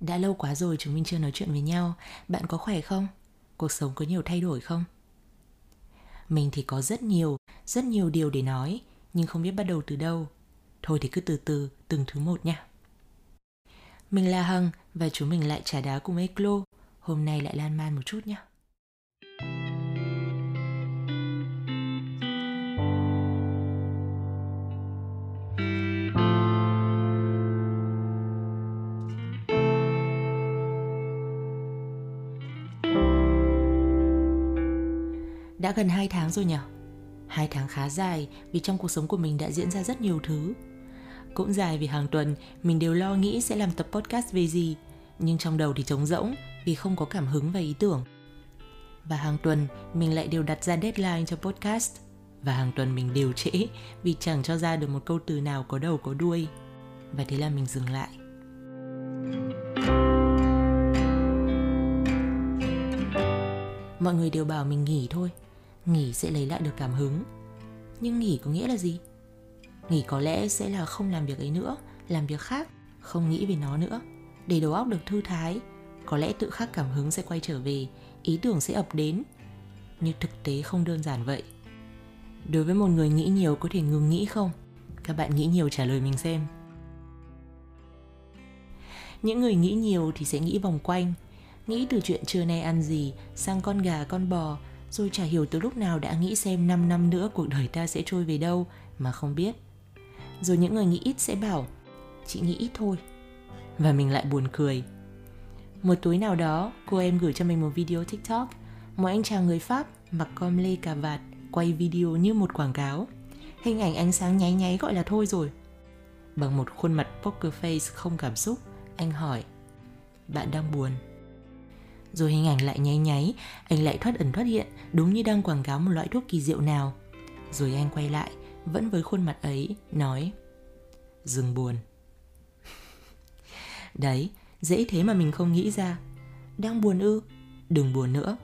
Đã lâu quá rồi chúng mình chưa nói chuyện với nhau. Bạn có khỏe không? Cuộc sống có nhiều thay đổi không? Mình thì có rất nhiều, rất nhiều điều để nói Nhưng không biết bắt đầu từ đâu. Thôi thì cứ từ từ, từng thứ một nha. Mình là Hằng và chúng mình lại trà đá cùng Eclo. Hôm nay lại lan man một chút nhé Đã gần 2 tháng rồi nhỉ? Hai tháng khá dài vì trong cuộc sống của mình đã diễn ra rất nhiều thứ. Cũng dài vì hàng tuần mình đều lo nghĩ sẽ làm tập podcast về gì, nhưng trong đầu thì trống rỗng vì không có cảm hứng và ý tưởng. Và hàng tuần mình lại đều đặt ra deadline cho podcast và hàng tuần mình đều trễ vì chẳng cho ra được một câu từ nào có đầu có đuôi. Và thế là mình dừng lại. Mọi người đều bảo mình nghỉ thôi, nghỉ sẽ lấy lại được cảm hứng. Nhưng nghỉ có nghĩa là gì? Nghỉ có lẽ sẽ là không làm việc ấy nữa, làm việc khác, không nghĩ về nó nữa. Để đầu óc được thư thái, có lẽ tự khắc cảm hứng sẽ quay trở về, ý tưởng sẽ ập đến. Nhưng thực tế không đơn giản vậy. Đối với một người nghĩ nhiều có thể ngừng nghĩ không? Các bạn nghĩ nhiều trả lời mình xem. Những người nghĩ nhiều thì sẽ nghĩ vòng quanh, nghĩ từ chuyện trưa nay ăn gì, sang con gà, con bò rồi chả hiểu từ lúc nào đã nghĩ xem 5 năm nữa cuộc đời ta sẽ trôi về đâu mà không biết. Rồi những người nghĩ ít sẽ bảo, chị nghĩ ít thôi. Và mình lại buồn cười. Một túi nào đó, cô em gửi cho mình một video TikTok. Một anh chàng người Pháp mặc com lê cà vạt, quay video như một quảng cáo. Hình ảnh ánh sáng nháy nháy gọi là thôi rồi. Bằng một khuôn mặt poker face không cảm xúc, anh hỏi, bạn đang buồn rồi hình ảnh lại nháy nháy, anh lại thoát ẩn thoát hiện, đúng như đang quảng cáo một loại thuốc kỳ diệu nào. Rồi anh quay lại, vẫn với khuôn mặt ấy, nói Dừng buồn. Đấy, dễ thế mà mình không nghĩ ra. Đang buồn ư? Đừng buồn nữa.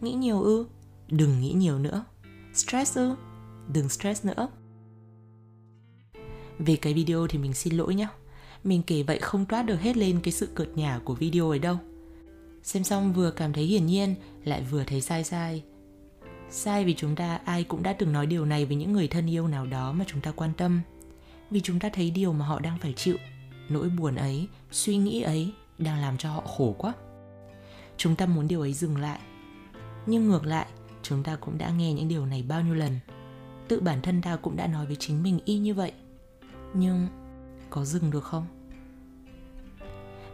Nghĩ nhiều ư? Đừng nghĩ nhiều nữa. Stress ư? Đừng stress nữa. Về cái video thì mình xin lỗi nhé. Mình kể vậy không toát được hết lên cái sự cợt nhả của video ấy đâu xem xong vừa cảm thấy hiển nhiên, lại vừa thấy sai sai. Sai vì chúng ta, ai cũng đã từng nói điều này với những người thân yêu nào đó mà chúng ta quan tâm. Vì chúng ta thấy điều mà họ đang phải chịu. Nỗi buồn ấy, suy nghĩ ấy đang làm cho họ khổ quá. Chúng ta muốn điều ấy dừng lại. Nhưng ngược lại, chúng ta cũng đã nghe những điều này bao nhiêu lần. Tự bản thân ta cũng đã nói với chính mình y như vậy. Nhưng có dừng được không?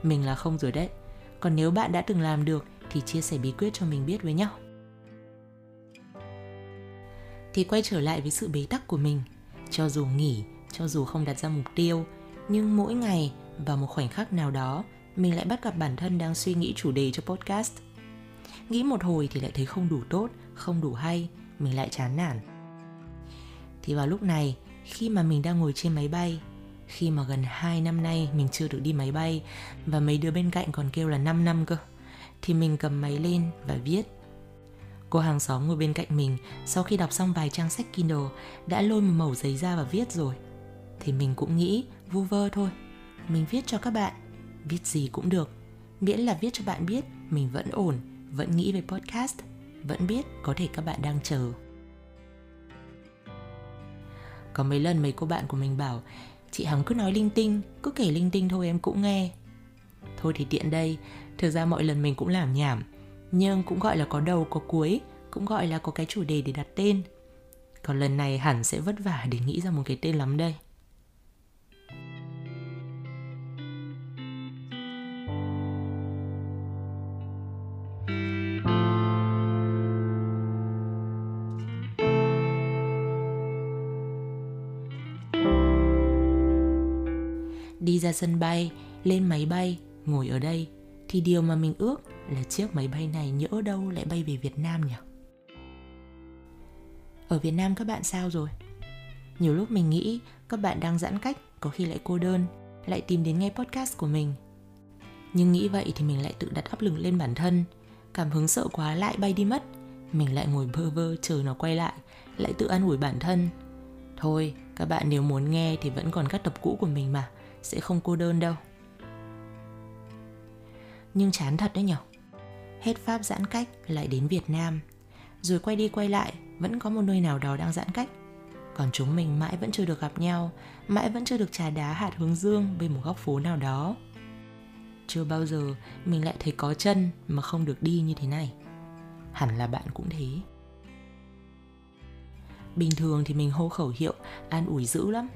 Mình là không rồi đấy còn nếu bạn đã từng làm được thì chia sẻ bí quyết cho mình biết với nhau thì quay trở lại với sự bế tắc của mình. Cho dù nghỉ, cho dù không đặt ra mục tiêu, nhưng mỗi ngày vào một khoảnh khắc nào đó, mình lại bắt gặp bản thân đang suy nghĩ chủ đề cho podcast. Nghĩ một hồi thì lại thấy không đủ tốt, không đủ hay, mình lại chán nản. Thì vào lúc này, khi mà mình đang ngồi trên máy bay khi mà gần 2 năm nay mình chưa được đi máy bay và mấy đứa bên cạnh còn kêu là 5 năm cơ, thì mình cầm máy lên và viết. Cô hàng xóm ngồi bên cạnh mình sau khi đọc xong vài trang sách Kindle đã lôi một mẩu giấy ra và viết rồi. Thì mình cũng nghĩ vu vơ thôi. Mình viết cho các bạn, viết gì cũng được. Miễn là viết cho bạn biết, mình vẫn ổn, vẫn nghĩ về podcast, vẫn biết có thể các bạn đang chờ. Có mấy lần mấy cô bạn của mình bảo chị Hằng cứ nói linh tinh, cứ kể linh tinh thôi em cũng nghe. Thôi thì tiện đây, thực ra mọi lần mình cũng làm nhảm, nhưng cũng gọi là có đầu có cuối, cũng gọi là có cái chủ đề để đặt tên. Còn lần này hẳn sẽ vất vả để nghĩ ra một cái tên lắm đây. Đi ra sân bay, lên máy bay, ngồi ở đây. Thì điều mà mình ước là chiếc máy bay này nhỡ đâu lại bay về việt nam nhỉ? Ở việt nam các bạn sao rồi? Nhiều lúc mình nghĩ các bạn đang giãn cách, có khi lại cô đơn, lại tìm đến nghe podcast của mình. Nhưng nghĩ vậy thì mình lại tự đặt áp lực lên bản thân. Cảm hứng sợ quá lại bay đi mất. Mình lại ngồi bơ vơ chờ nó quay lại lại tự ăn ủi bản thân. Thôi, các bạn nếu muốn nghe thì vẫn còn các tập cũ của mình mà sẽ không cô đơn đâu. Nhưng chán thật đấy nhở. Hết Pháp giãn cách, lại đến Việt Nam. Rồi quay đi quay lại, Vẫn có một nơi nào đó đang giãn cách. Còn chúng mình mãi vẫn chưa được gặp nhau, Mãi vẫn chưa được trà đá hạt hướng dương Bên một góc phố nào đó. Chưa bao giờ mình lại thấy có chân Mà không được đi như thế này. Hẳn là bạn cũng thế. Bình thường thì mình hô khẩu hiệu An ủi dữ lắm.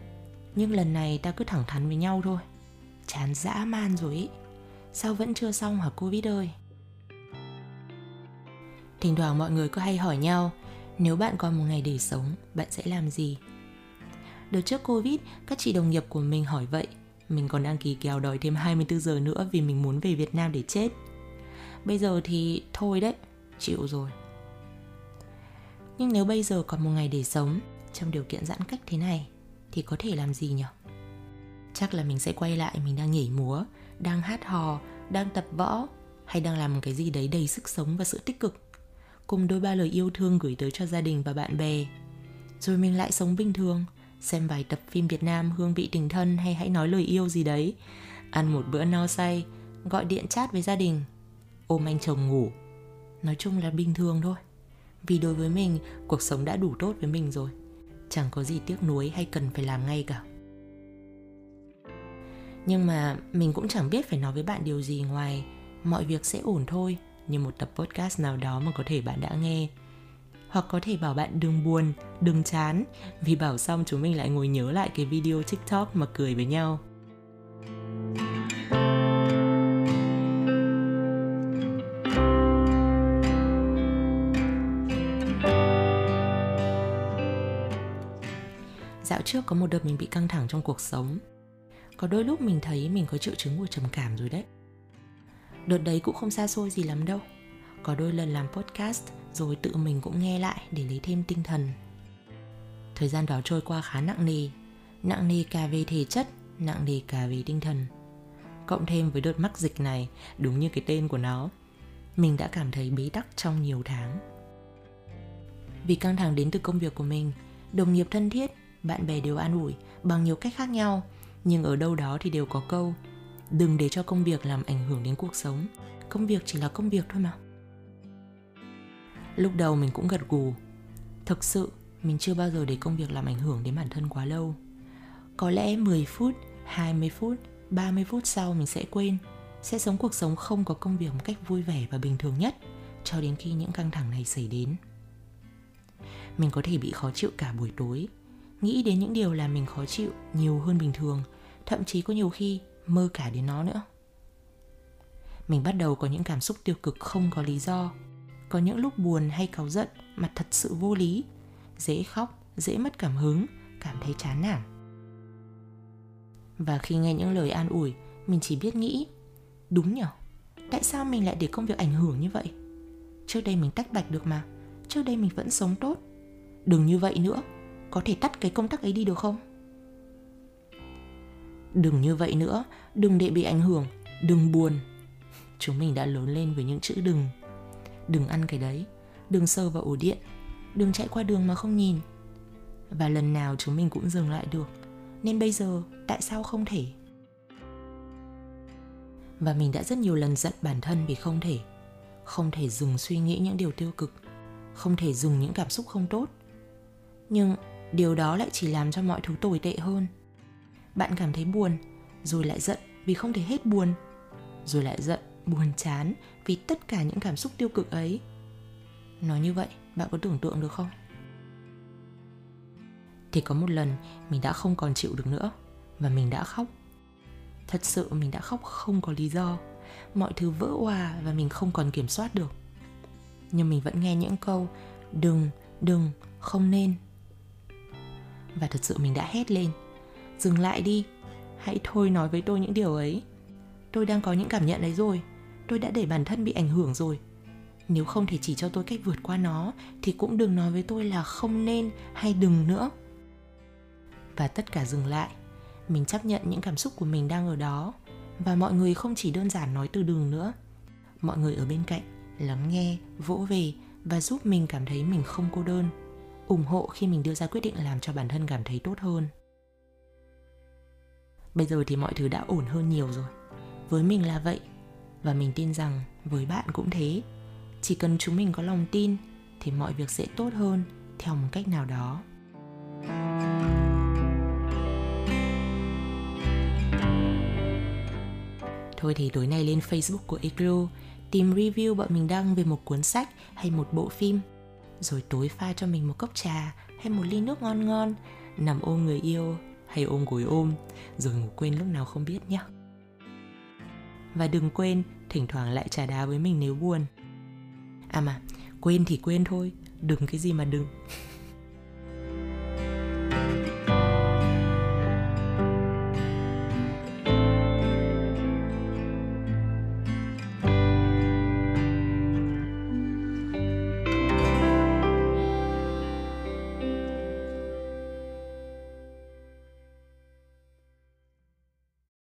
Nhưng lần này ta cứ thẳng thắn với nhau thôi. Chán dã man rồi ý. Sao vẫn chưa xong hả Covid ơi? Thỉnh thoảng mọi người cứ hay hỏi nhau, Nếu bạn còn một ngày để sống, Bạn sẽ làm gì? Đợt trước Covid Các chị đồng nghiệp của mình hỏi vậy. Mình còn đăng ký kèo đòi thêm 24 giờ nữa Vì mình muốn về Việt Nam để chết. Bây giờ thì thôi đấy, Chịu rồi. Nhưng nếu bây giờ còn một ngày để sống, Trong điều kiện giãn cách thế này thì có thể làm gì nhỉ Chắc là mình sẽ quay lại Mình đang nhảy múa Đang hát hò Đang tập võ Hay đang làm một cái gì đấy đầy sức sống và sự tích cực cùng đôi ba lời yêu thương gửi tới cho gia đình và bạn bè. Rồi mình lại sống bình thường, xem vài tập phim Việt Nam hương vị tình thân hay hãy nói lời yêu gì đấy, ăn một bữa no say, gọi điện chat với gia đình, ôm anh chồng ngủ. Nói chung là bình thường thôi. Vì đối với mình, cuộc sống đã đủ tốt với mình rồi. Chẳng có gì tiếc nuối hay cần phải làm ngay cả. Nhưng mà mình cũng chẳng biết phải nói với bạn điều gì ngoài mọi việc sẽ ổn thôi như một tập podcast nào đó mà có thể bạn đã nghe hoặc có thể bảo bạn đừng buồn, đừng chán vì bảo xong chúng mình lại ngồi nhớ lại cái video TikTok mà cười với nhau. Dạo trước có một đợt mình bị căng thẳng trong cuộc sống. Có đôi lúc mình thấy mình có triệu chứng của trầm cảm rồi đấy. Đợt đấy cũng không xa xôi gì lắm đâu. Có đôi lần làm podcast rồi tự mình cũng nghe lại để lấy thêm tinh thần. Thời gian đó trôi qua khá nặng nề. Nặng nề cả về thể chất, nặng nề cả về tinh thần. Cộng thêm với đợt mắc dịch này, đúng như cái tên của nó Mình đã cảm thấy bế tắc trong nhiều tháng. Vì căng thẳng đến từ công việc của mình Đồng nghiệp thân thiết, bạn bè đều an ủi bằng nhiều cách khác nhau, Nhưng ở đâu đó thì đều có câu, đừng để cho công việc làm ảnh hưởng đến cuộc sống. Công việc chỉ là công việc thôi mà. Lúc đầu mình cũng gật gù. Thực sự, mình chưa bao giờ để công việc làm ảnh hưởng đến bản thân quá lâu. Có lẽ 10 phút 20 phút 30 phút sau mình sẽ quên, sẽ sống cuộc sống không có công việc một cách vui vẻ và bình thường nhất, cho đến khi những căng thẳng này xảy đến. Mình có thể bị khó chịu cả buổi tối nghĩ đến những điều làm mình khó chịu nhiều hơn bình thường, thậm chí có nhiều khi mơ cả đến nó nữa. Mình bắt đầu có những cảm xúc tiêu cực không có lý do. Có những lúc buồn hay cáu giận mà thật sự vô lý, dễ khóc, dễ mất cảm hứng, cảm thấy chán nản. Và khi nghe những lời an ủi, mình chỉ biết nghĩ, đúng nhở? Tại sao mình lại để công việc ảnh hưởng như vậy? Trước đây mình tách bạch được mà, trước đây mình vẫn sống tốt. Đừng như vậy nữa có thể tắt cái công tắc ấy đi được không? Đừng như vậy nữa, đừng để bị ảnh hưởng, đừng buồn. Chúng mình đã lớn lên với những chữ đừng. Đừng ăn cái đấy, đừng sờ vào ổ điện, đừng chạy qua đường mà không nhìn. Và lần nào chúng mình cũng dừng lại được. Nên bây giờ, tại sao không thể? Và mình đã rất nhiều lần giận bản thân vì không thể. Không thể dừng suy nghĩ những điều tiêu cực. Không thể dừng những cảm xúc không tốt. Nhưng điều đó lại chỉ làm cho mọi thứ tồi tệ hơn. Bạn cảm thấy buồn, rồi lại giận vì không thể hết buồn, rồi lại giận, buồn chán vì tất cả những cảm xúc tiêu cực ấy. Nói như vậy, bạn có tưởng tượng được không? Thì có một lần, mình đã không còn chịu được nữa, và mình đã khóc. Thật sự mình đã khóc không có lý do. Mọi thứ vỡ hòa và mình không còn kiểm soát được. Nhưng mình vẫn nghe những câu, đừng đừng, không nên và thật sự mình đã hét lên. Dừng lại đi. Hãy thôi nói với tôi những điều ấy. Tôi đang có những cảm nhận đấy rồi. Tôi đã để bản thân bị ảnh hưởng rồi. Nếu không thể chỉ cho tôi cách vượt qua nó, thì cũng đừng nói với tôi là không nên hay đừng nữa. Và tất cả dừng lại. Mình chấp nhận những cảm xúc của mình đang ở đó. Và mọi người không chỉ đơn giản nói từ đường nữa. Mọi người ở bên cạnh lắng nghe, vỗ về và giúp mình cảm thấy mình không cô đơn ủng hộ khi mình đưa ra quyết định làm cho bản thân cảm thấy tốt hơn. Bây giờ thì mọi thứ đã ổn hơn nhiều rồi. Với mình là vậy, và mình tin rằng với bạn cũng thế. Chỉ cần chúng mình có lòng tin, thì mọi việc sẽ tốt hơn theo một cách nào đó. Thôi thì tối nay lên Facebook của Igloo Tìm review bọn mình đăng về một cuốn sách hay một bộ phim. Rồi tối pha cho mình một cốc trà hay một ly nước ngon ngon, Nằm ôm người yêu hay ôm gối ôm, Rồi ngủ quên lúc nào không biết nhé. Và đừng quên, thỉnh thoảng lại trà đá với mình nếu buồn. À mà, quên thì quên thôi, Đừng cái gì mà đừng.